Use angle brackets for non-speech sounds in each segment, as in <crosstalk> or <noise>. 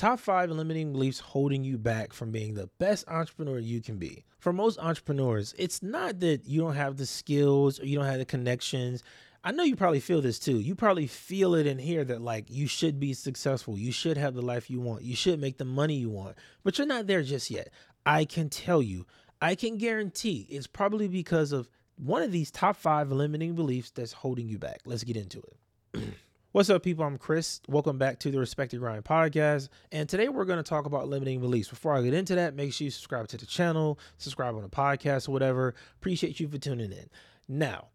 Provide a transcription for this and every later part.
Top five limiting beliefs holding you back from being the best entrepreneur you can be. For most entrepreneurs, it's not that you don't have the skills or you don't have the connections. I know you probably feel this too. You probably feel it in here that like you should be successful. You should have the life you want. You should make the money you want, but you're not there just yet. I can tell you, I can guarantee it's probably because of one of these top five limiting beliefs that's holding you back. Let's get into it. <clears throat> What's up, people? I'm Chris. Welcome back to the Respect Your Grind podcast. And today we're going to talk about limiting beliefs. Before I get into that, make sure you subscribe to the channel, subscribe on the podcast or whatever. Appreciate you for tuning in. Now,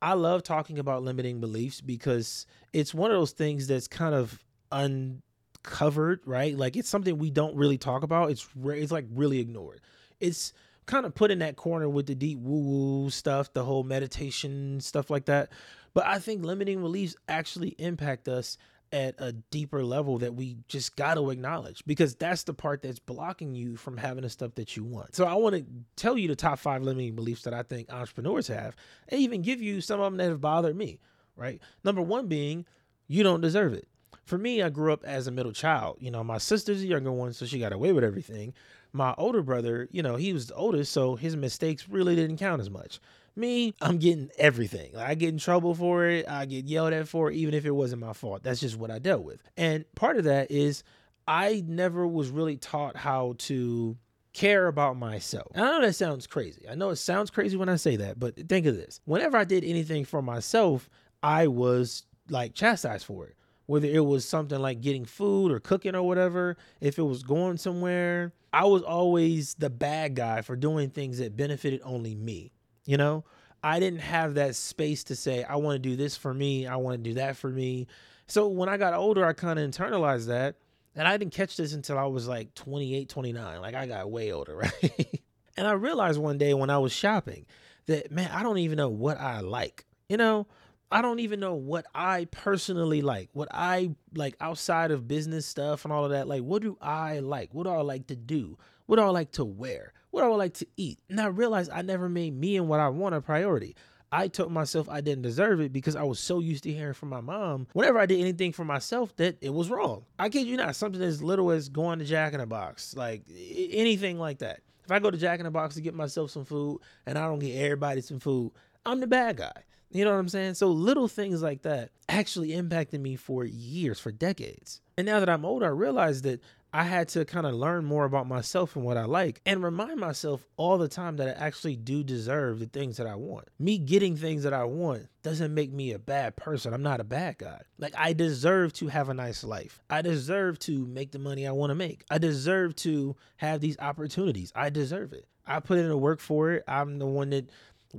I love talking about limiting beliefs because it's one of those things that's kind of uncovered, right? Like it's something we don't really talk about. It's it's like really ignored. It's kind of put in that corner with the deep woo woo stuff, the whole meditation stuff like that. But I think limiting beliefs actually impact us at a deeper level that we just got to acknowledge because that's the part that's blocking you from having the stuff that you want. So I want to tell you the top five limiting beliefs that I think entrepreneurs have and even give you some of them that have bothered me, right? Number one being you don't deserve it. For me, I grew up as a middle child. You know, my sister's the younger one, so she got away with everything. My older brother, you know, he was the oldest, so his mistakes really didn't count as much. Me, I'm getting everything. Like, I get in trouble for it. I get yelled at for it, even if it wasn't my fault. That's just what I dealt with. And part of that is I never was really taught how to care about myself. I know that sounds crazy. I know it sounds crazy when I say that, but think of this. Whenever I did anything for myself, I was like chastised for it. Whether it was something like getting food or cooking or whatever, if it was going somewhere, I was always the bad guy for doing things that benefited only me. You know, I didn't have that space to say, I want to do this for me, I want to do that for me. So when I got older, I kind of internalized that. And I didn't catch this until I was like 28, 29. Like I got way older, <laughs> right? and I realized one day when I was shopping that, man, I don't even know what I like. You know, I don't even know what I personally like, what I like outside of business stuff and all of that. Like, what do I like? What do I like to do? What do I like to wear? What I would like to eat? And I realized I never made me and what I want a priority. I told myself I didn't deserve it because I was so used to hearing from my mom whenever I did anything for myself that it was wrong. I kid you not, something as little as going to Jack in the Box, like anything like that. If I go to Jack in the Box to get myself some food and I don't get everybody some food, I'm the bad guy. You know what I'm saying? So little things like that actually impacted me for years, for decades. And now that I'm older, I realize that I had to kind of learn more about myself and what I like and remind myself all the time that I actually do deserve the things that I want. Me getting things that I want doesn't make me a bad person. I'm not a bad guy. Like, I deserve to have a nice life. I deserve to make the money I want to make. I deserve to have these opportunities. I deserve it. I put in the work for it. I'm the one that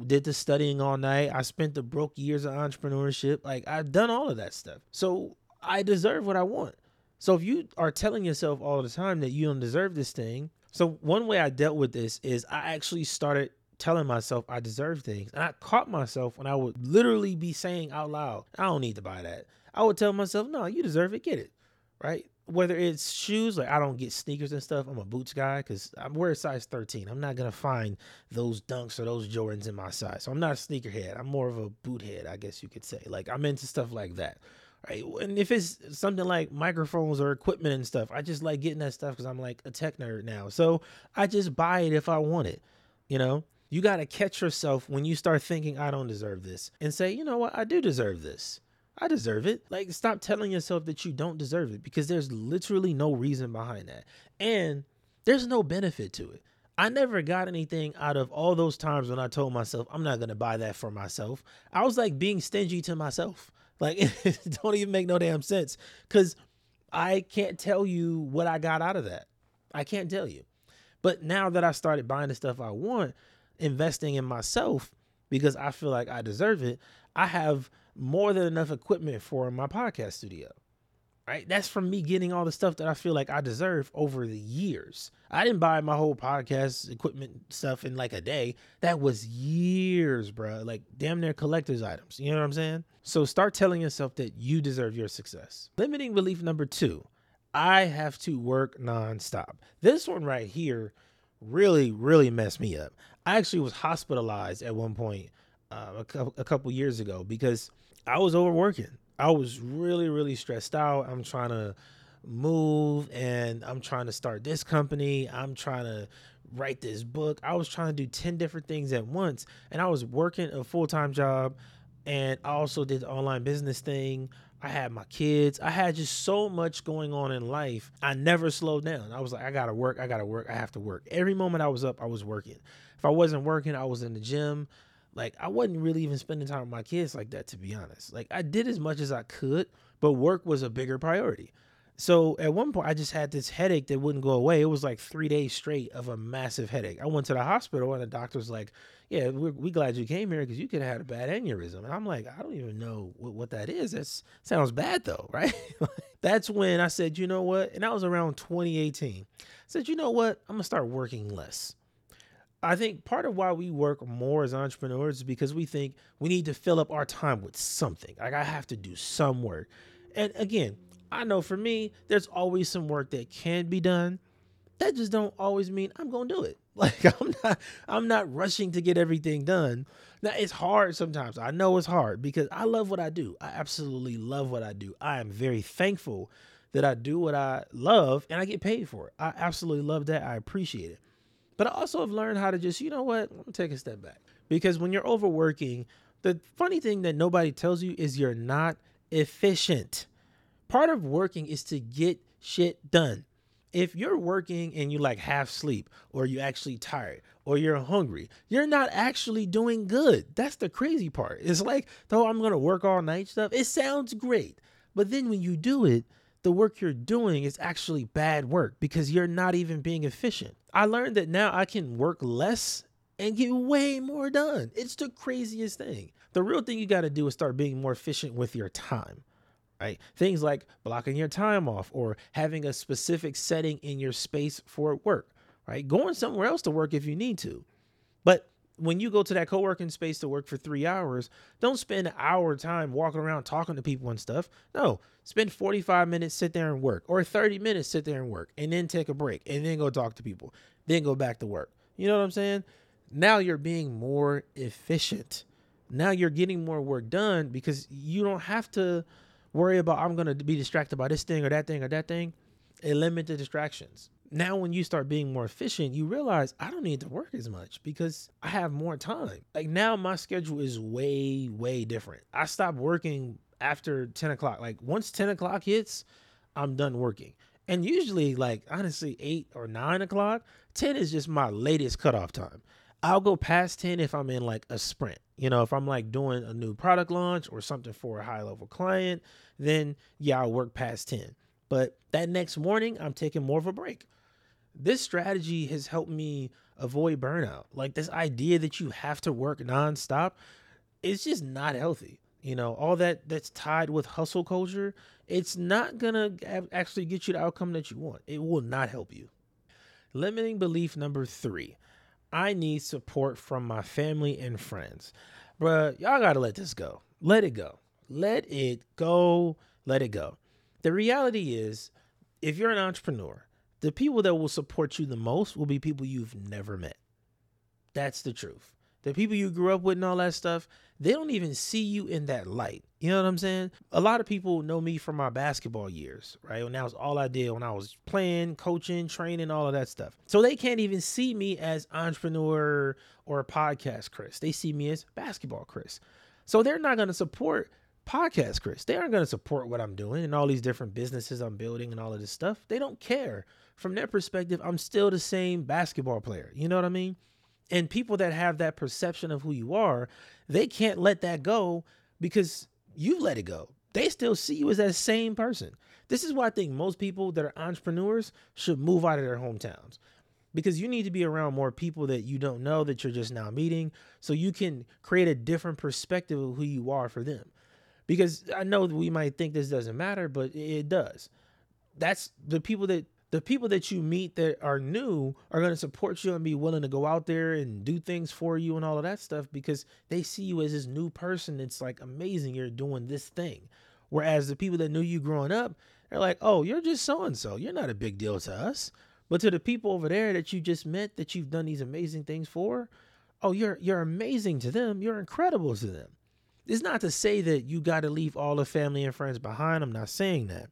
did the studying all night. I spent the broke years of entrepreneurship. Like I've done all of that stuff. So I deserve what I want. So if you are telling yourself all the time that you don't deserve this thing, so one way I dealt with this is I actually started telling myself I deserve things. And I caught myself when I would literally be saying out loud, I don't need to buy that. I would tell myself, no, you deserve it, get it. Right? whether it's shoes, like I don't get sneakers and stuff. I'm a boots guy because I'm wearing size 13. I'm not gonna find those dunks or those Jordans in my size. So I'm not a sneakerhead. I'm more of a boot head, I guess you could say. Like I'm into stuff like that. Right. And if it's something like microphones or equipment and stuff, I just like getting that stuff because I'm like a tech nerd now. So I just buy it if I want it. You know? You gotta catch yourself when you start thinking I don't deserve this and say, you know what, I do deserve this. I deserve it. Like, stop telling yourself that you don't deserve it because there's literally no reason behind that. And there's no benefit to it. I never got anything out of all those times when I told myself, I'm not going to buy that for myself. I was like being stingy to myself. Like, it <laughs> don't even make no damn sense because I can't tell you what I got out of that. I can't tell you. But now that I started buying the stuff I want, investing in myself because I feel like I deserve it, I have more than enough equipment for my podcast studio. Right? That's from me getting all the stuff that I feel like I deserve over the years. I didn't buy my whole podcast equipment stuff in like a day. That was years, bro. Like damn near collector's items. You know what I'm saying? So start telling yourself that you deserve your success. Limiting belief number two I have to work nonstop. This one right here really, really messed me up. I actually was hospitalized at one point uh, a, a couple years ago because I was overworking. I was really, really stressed out. I'm trying to move and I'm trying to start this company. I'm trying to write this book. I was trying to do 10 different things at once. And I was working a full time job and I also did the online business thing. I had my kids. I had just so much going on in life. I never slowed down. I was like, I gotta work. I gotta work. I have to work. Every moment I was up, I was working. If I wasn't working, I was in the gym. Like I wasn't really even spending time with my kids like that, to be honest. Like I did as much as I could, but work was a bigger priority. So at one point, I just had this headache that wouldn't go away. It was like three days straight of a massive headache. I went to the hospital, and the doctor was like, "Yeah, we're we glad you came here because you could have had a bad aneurysm." And I'm like, "I don't even know what, what that is. That sounds bad, though, <laughs> right?" That's when I said, "You know what?" And that was around 2018. I said, "You know what? I'm gonna start working less." I think part of why we work more as entrepreneurs is because we think we need to fill up our time with something. Like I have to do some work. And again, I know for me, there's always some work that can be done. That just don't always mean I'm gonna do it. <laughs> Like I'm not I'm not rushing to get everything done. Now it's hard sometimes. I know it's hard because I love what I do. I absolutely love what I do. I am very thankful that I do what I love and I get paid for it. I absolutely love that. I appreciate it. But I also have learned how to just, you know what, take a step back. Because when you're overworking, the funny thing that nobody tells you is you're not efficient part of working is to get shit done. If you're working and you like half sleep or you actually tired or you're hungry, you're not actually doing good. That's the crazy part. It's like, though I'm going to work all night stuff, it sounds great. But then when you do it, the work you're doing is actually bad work because you're not even being efficient. I learned that now I can work less and get way more done. It's the craziest thing. The real thing you got to do is start being more efficient with your time right? Things like blocking your time off or having a specific setting in your space for work, right? Going somewhere else to work if you need to. But when you go to that co-working space to work for three hours, don't spend an hour time walking around talking to people and stuff. No, spend 45 minutes, sit there and work, or 30 minutes, sit there and work, and then take a break, and then go talk to people, then go back to work. You know what I'm saying? Now you're being more efficient. Now you're getting more work done because you don't have to worry about I'm gonna be distracted by this thing or that thing or that thing. Eliminate the distractions. Now, when you start being more efficient, you realize I don't need to work as much because I have more time. Like now, my schedule is way, way different. I stop working after 10 o'clock. Like once 10 o'clock hits, I'm done working. And usually, like honestly, eight or nine o'clock, 10 is just my latest cutoff time. I'll go past 10 if I'm in like a sprint. You know, if I'm like doing a new product launch or something for a high level client, then yeah, I'll work past 10. But that next morning, I'm taking more of a break. This strategy has helped me avoid burnout. Like this idea that you have to work nonstop, it's just not healthy. You know, all that that's tied with hustle culture, it's not gonna actually get you the outcome that you want. It will not help you. Limiting belief number three I need support from my family and friends. Bruh, y'all gotta let this go. Let it go. Let it go. Let it go. The reality is, if you're an entrepreneur, the people that will support you the most will be people you've never met. That's the truth the people you grew up with and all that stuff, they don't even see you in that light. You know what I'm saying? A lot of people know me from my basketball years, right? And that was all I did when I was playing, coaching, training, all of that stuff. So they can't even see me as entrepreneur or podcast Chris. They see me as basketball Chris. So they're not going to support podcast Chris. They aren't going to support what I'm doing and all these different businesses I'm building and all of this stuff. They don't care. From their perspective, I'm still the same basketball player. You know what I mean? And people that have that perception of who you are, they can't let that go because you let it go. They still see you as that same person. This is why I think most people that are entrepreneurs should move out of their hometowns because you need to be around more people that you don't know that you're just now meeting so you can create a different perspective of who you are for them. Because I know we might think this doesn't matter, but it does. That's the people that the people that you meet that are new are going to support you and be willing to go out there and do things for you and all of that stuff because they see you as this new person. It's like amazing you're doing this thing. Whereas the people that knew you growing up, they're like, oh, you're just so and so. You're not a big deal to us. But to the people over there that you just met, that you've done these amazing things for, oh, you're you're amazing to them. You're incredible to them. It's not to say that you got to leave all the family and friends behind. I'm not saying that.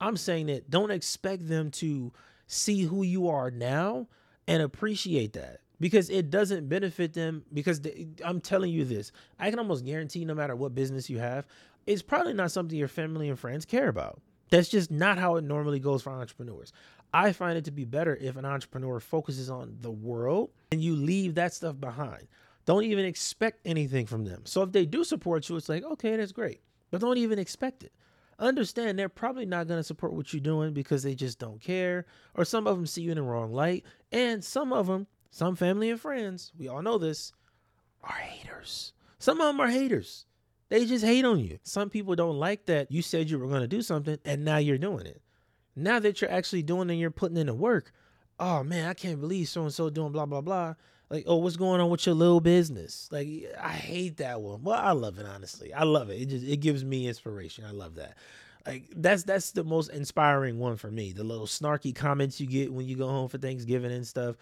I'm saying that don't expect them to see who you are now and appreciate that because it doesn't benefit them because they, I'm telling you this I can almost guarantee no matter what business you have it's probably not something your family and friends care about that's just not how it normally goes for entrepreneurs I find it to be better if an entrepreneur focuses on the world and you leave that stuff behind don't even expect anything from them so if they do support you it's like okay that's great but don't even expect it understand they're probably not going to support what you're doing because they just don't care, or some of them see you in the wrong light, and some of them, some family and friends, we all know this, are haters. Some of them are haters. They just hate on you. Some people don't like that you said you were going to do something and now you're doing it. Now that you're actually doing it and you're putting in the work, oh man, I can't believe so and so doing blah blah blah. Like, oh, what's going on with your little business? Like, I hate that one. Well, I love it honestly. I love it. It just it gives me inspiration. I love that. Like that's that's the most inspiring one for me. The little snarky comments you get when you go home for Thanksgiving and stuff.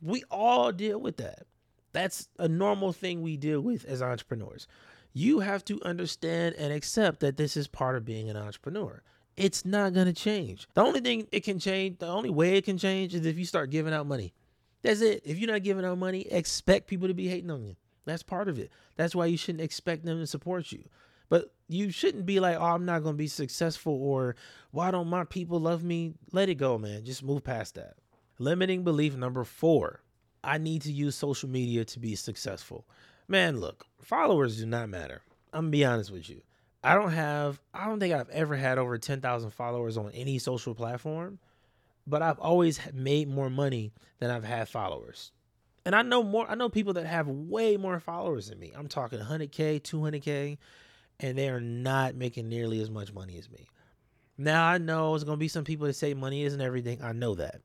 We all deal with that. That's a normal thing we deal with as entrepreneurs. You have to understand and accept that this is part of being an entrepreneur. It's not going to change. The only thing it can change, the only way it can change is if you start giving out money. That's it. If you're not giving out money, expect people to be hating on you. That's part of it. That's why you shouldn't expect them to support you. But you shouldn't be like, oh, I'm not going to be successful or why don't my people love me? Let it go, man. Just move past that. Limiting belief number four I need to use social media to be successful. Man, look, followers do not matter. I'm going to be honest with you. I don't have, I don't think I've ever had over 10,000 followers on any social platform but I've always made more money than I've had followers. And I know more, I know people that have way more followers than me. I'm talking 100K, 200K, and they are not making nearly as much money as me. Now, I know there's going to be some people that say money isn't everything. I know that.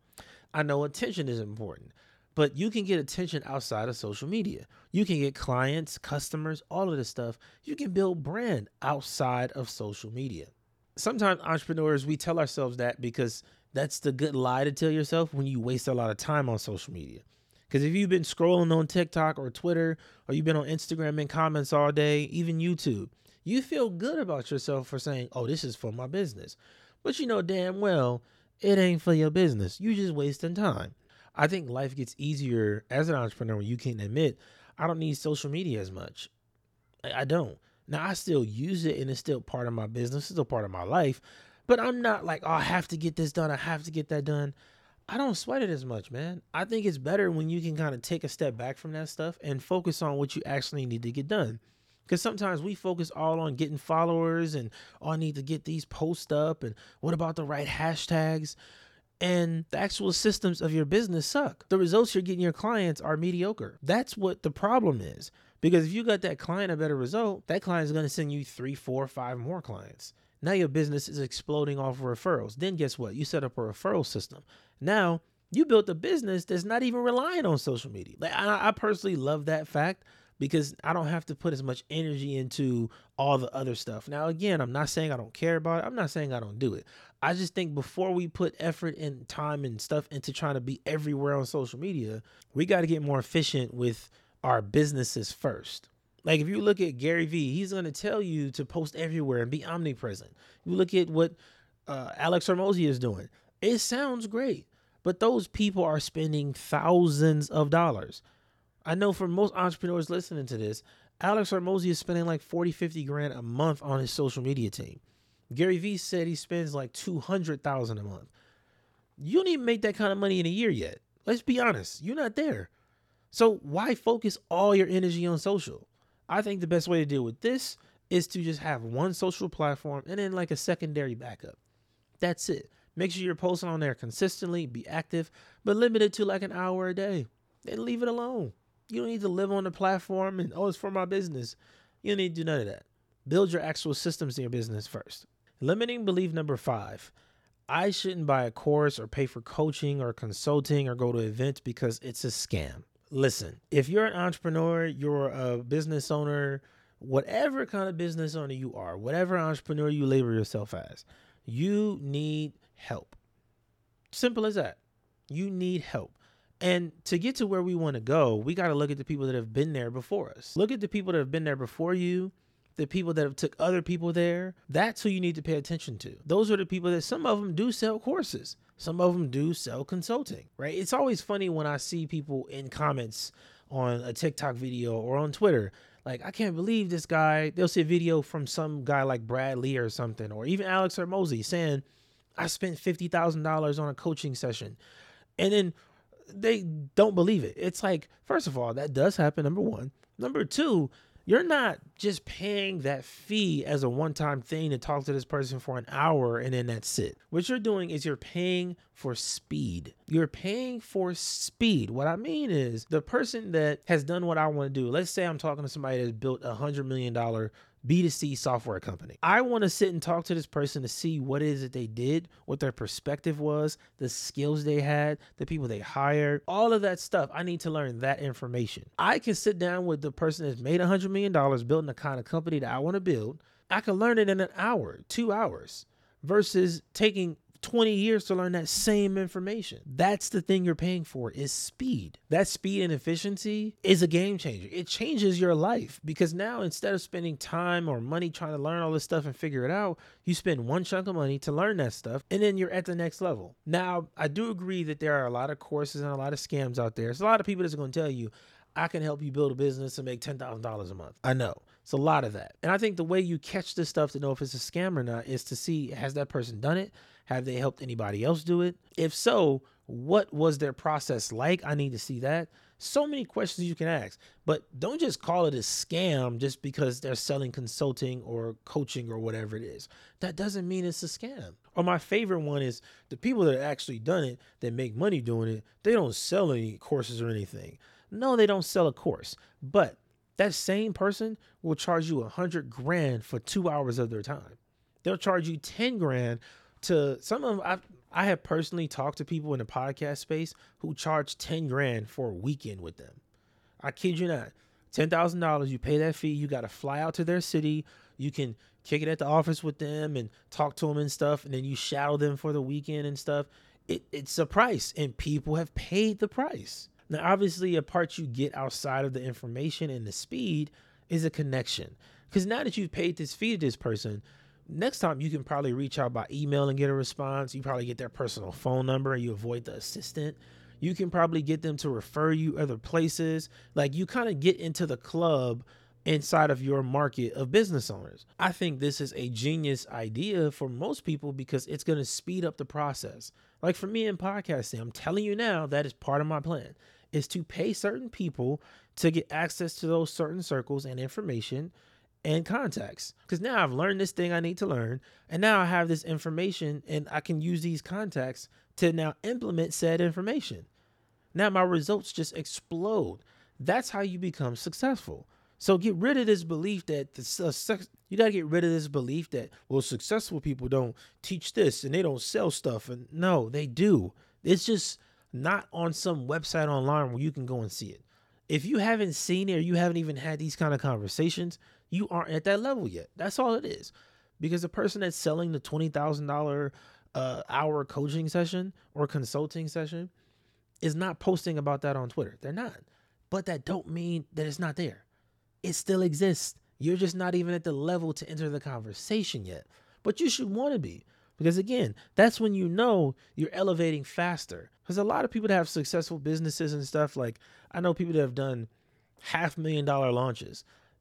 I know attention is important, but you can get attention outside of social media. You can get clients, customers, all of this stuff. You can build brand outside of social media. Sometimes entrepreneurs, we tell ourselves that because that's the good lie to tell yourself when you waste a lot of time on social media. Because if you've been scrolling on TikTok or Twitter, or you've been on Instagram in comments all day, even YouTube, you feel good about yourself for saying, oh, this is for my business. But you know damn well it ain't for your business. You just wasting time. I think life gets easier as an entrepreneur when you can admit, I don't need social media as much. I don't. Now I still use it and it's still part of my business, it's still part of my life. But I'm not like, oh, I have to get this done. I have to get that done. I don't sweat it as much, man. I think it's better when you can kind of take a step back from that stuff and focus on what you actually need to get done. Because sometimes we focus all on getting followers and oh, I need to get these posts up and what about the right hashtags? And the actual systems of your business suck. The results you're getting your clients are mediocre. That's what the problem is. Because if you got that client a better result, that client is going to send you three, four, five more clients. Now your business is exploding off of referrals. Then guess what? You set up a referral system. Now you built a business that's not even relying on social media. Like I, I personally love that fact because I don't have to put as much energy into all the other stuff. Now, again, I'm not saying I don't care about it. I'm not saying I don't do it. I just think before we put effort and time and stuff into trying to be everywhere on social media, we got to get more efficient with our businesses first. Like if you look at Gary Vee, he's going to tell you to post everywhere and be omnipresent. You look at what uh, Alex Hormozi is doing. It sounds great, but those people are spending thousands of dollars. I know for most entrepreneurs listening to this, Alex Hormozi is spending like 40, 50 grand a month on his social media team. Gary Vee said he spends like 200,000 a month. You don't even make that kind of money in a year yet. Let's be honest, you're not there. So why focus all your energy on social? I think the best way to deal with this is to just have one social platform and then like a secondary backup. That's it. Make sure you're posting on there consistently, be active, but limit it to like an hour a day. Then leave it alone. You don't need to live on the platform and oh, it's for my business. You don't need to do none of that. Build your actual systems in your business first. Limiting belief number five. I shouldn't buy a course or pay for coaching or consulting or go to events because it's a scam listen, if you're an entrepreneur, you're a business owner, whatever kind of business owner you are, whatever entrepreneur you label yourself as, you need help. Simple as that. You need help. And to get to where we want to go, we got to look at the people that have been there before us. Look at the people that have been there before you, the people that have took other people there, that's who you need to pay attention to. Those are the people that some of them do sell courses. Some of them do sell consulting, right? It's always funny when I see people in comments on a TikTok video or on Twitter. Like, I can't believe this guy. They'll see a video from some guy like Brad Lea or something, or even Alex Hormozi saying, I spent $50,000 on a coaching session. And then they don't believe it. It's like, first of all, that does happen, number one. Number two, you're not just paying that fee as a one time thing to talk to this person for an hour and then that's it. What you're doing is you're paying for speed. You're paying for speed. What I mean is the person that has done what I want to do, let's say I'm talking to somebody that's built a $100 million B2C software company. I want to sit and talk to this person to see what is it they did, what their perspective was, the skills they had, the people they hired, all of that stuff. I need to learn that information. I can sit down with the person that's made $100 million building the kind of company that I want to build. I can learn it in an hour, two hours versus taking 20 years to learn that same information. That's the thing you're paying for is speed. That speed and efficiency is a game changer. It changes your life because now instead of spending time or money trying to learn all this stuff and figure it out, you spend one chunk of money to learn that stuff and then you're at the next level. Now, I do agree that there are a lot of courses and a lot of scams out there. There's a lot of people that's going to tell you, I can help you build a business and make $10,000 a month. I know. It's a lot of that. And I think the way you catch this stuff to know if it's a scam or not is to see has that person done it? Have they helped anybody else do it? If so, what was their process like? I need to see that. So many questions you can ask, but don't just call it a scam just because they're selling consulting or coaching or whatever it is. That doesn't mean it's a scam. Or my favorite one is the people that actually done it that make money doing it, they don't sell any courses or anything. No, they don't sell a course, but that same person will charge you a hundred grand for two hours of their time. They'll charge you 10 grand to some of I I have personally talked to people in the podcast space who charge 10 grand for a weekend with them. I kid you not. $10,000, you pay that fee, you got to fly out to their city, you can kick it at the office with them and talk to them and stuff, and then you shadow them for the weekend and stuff. It, it's a price, and people have paid the price. Now, obviously, a part you get outside of the information and the speed is a connection. Because now that you've paid this fee to this person, next time you can probably reach out by email and get a response. You probably get their personal phone number and you avoid the assistant. You can probably get them to refer you other places. Like you kind of get into the club inside of your market of business owners. I think this is a genius idea for most people because it's going to speed up the process. Like for me in podcasting, I'm telling you now that is part of my plan is to pay certain people to get access to those certain circles and information and contacts. Because now I've learned this thing I need to learn, and now I have this information, and I can use these contacts to now implement said information. Now my results just explode. That's how you become successful. So get rid of this belief that the uh, sex, you gotta get rid of this belief that well successful people don't teach this and they don't sell stuff and no they do. It's just not on some website online where you can go and see it. If you haven't seen it or you haven't even had these kind of conversations, you aren't at that level yet. That's all it is. Because the person that's selling the twenty thousand dollar uh, hour coaching session or consulting session is not posting about that on Twitter. They're not. But that don't mean that it's not there. It still exists. You're just not even at the level to enter the conversation yet. But you should want to be. Because again, that's when you know you're elevating faster. Because a lot of people that have successful businesses and stuff, like I know people that have done half million dollar launches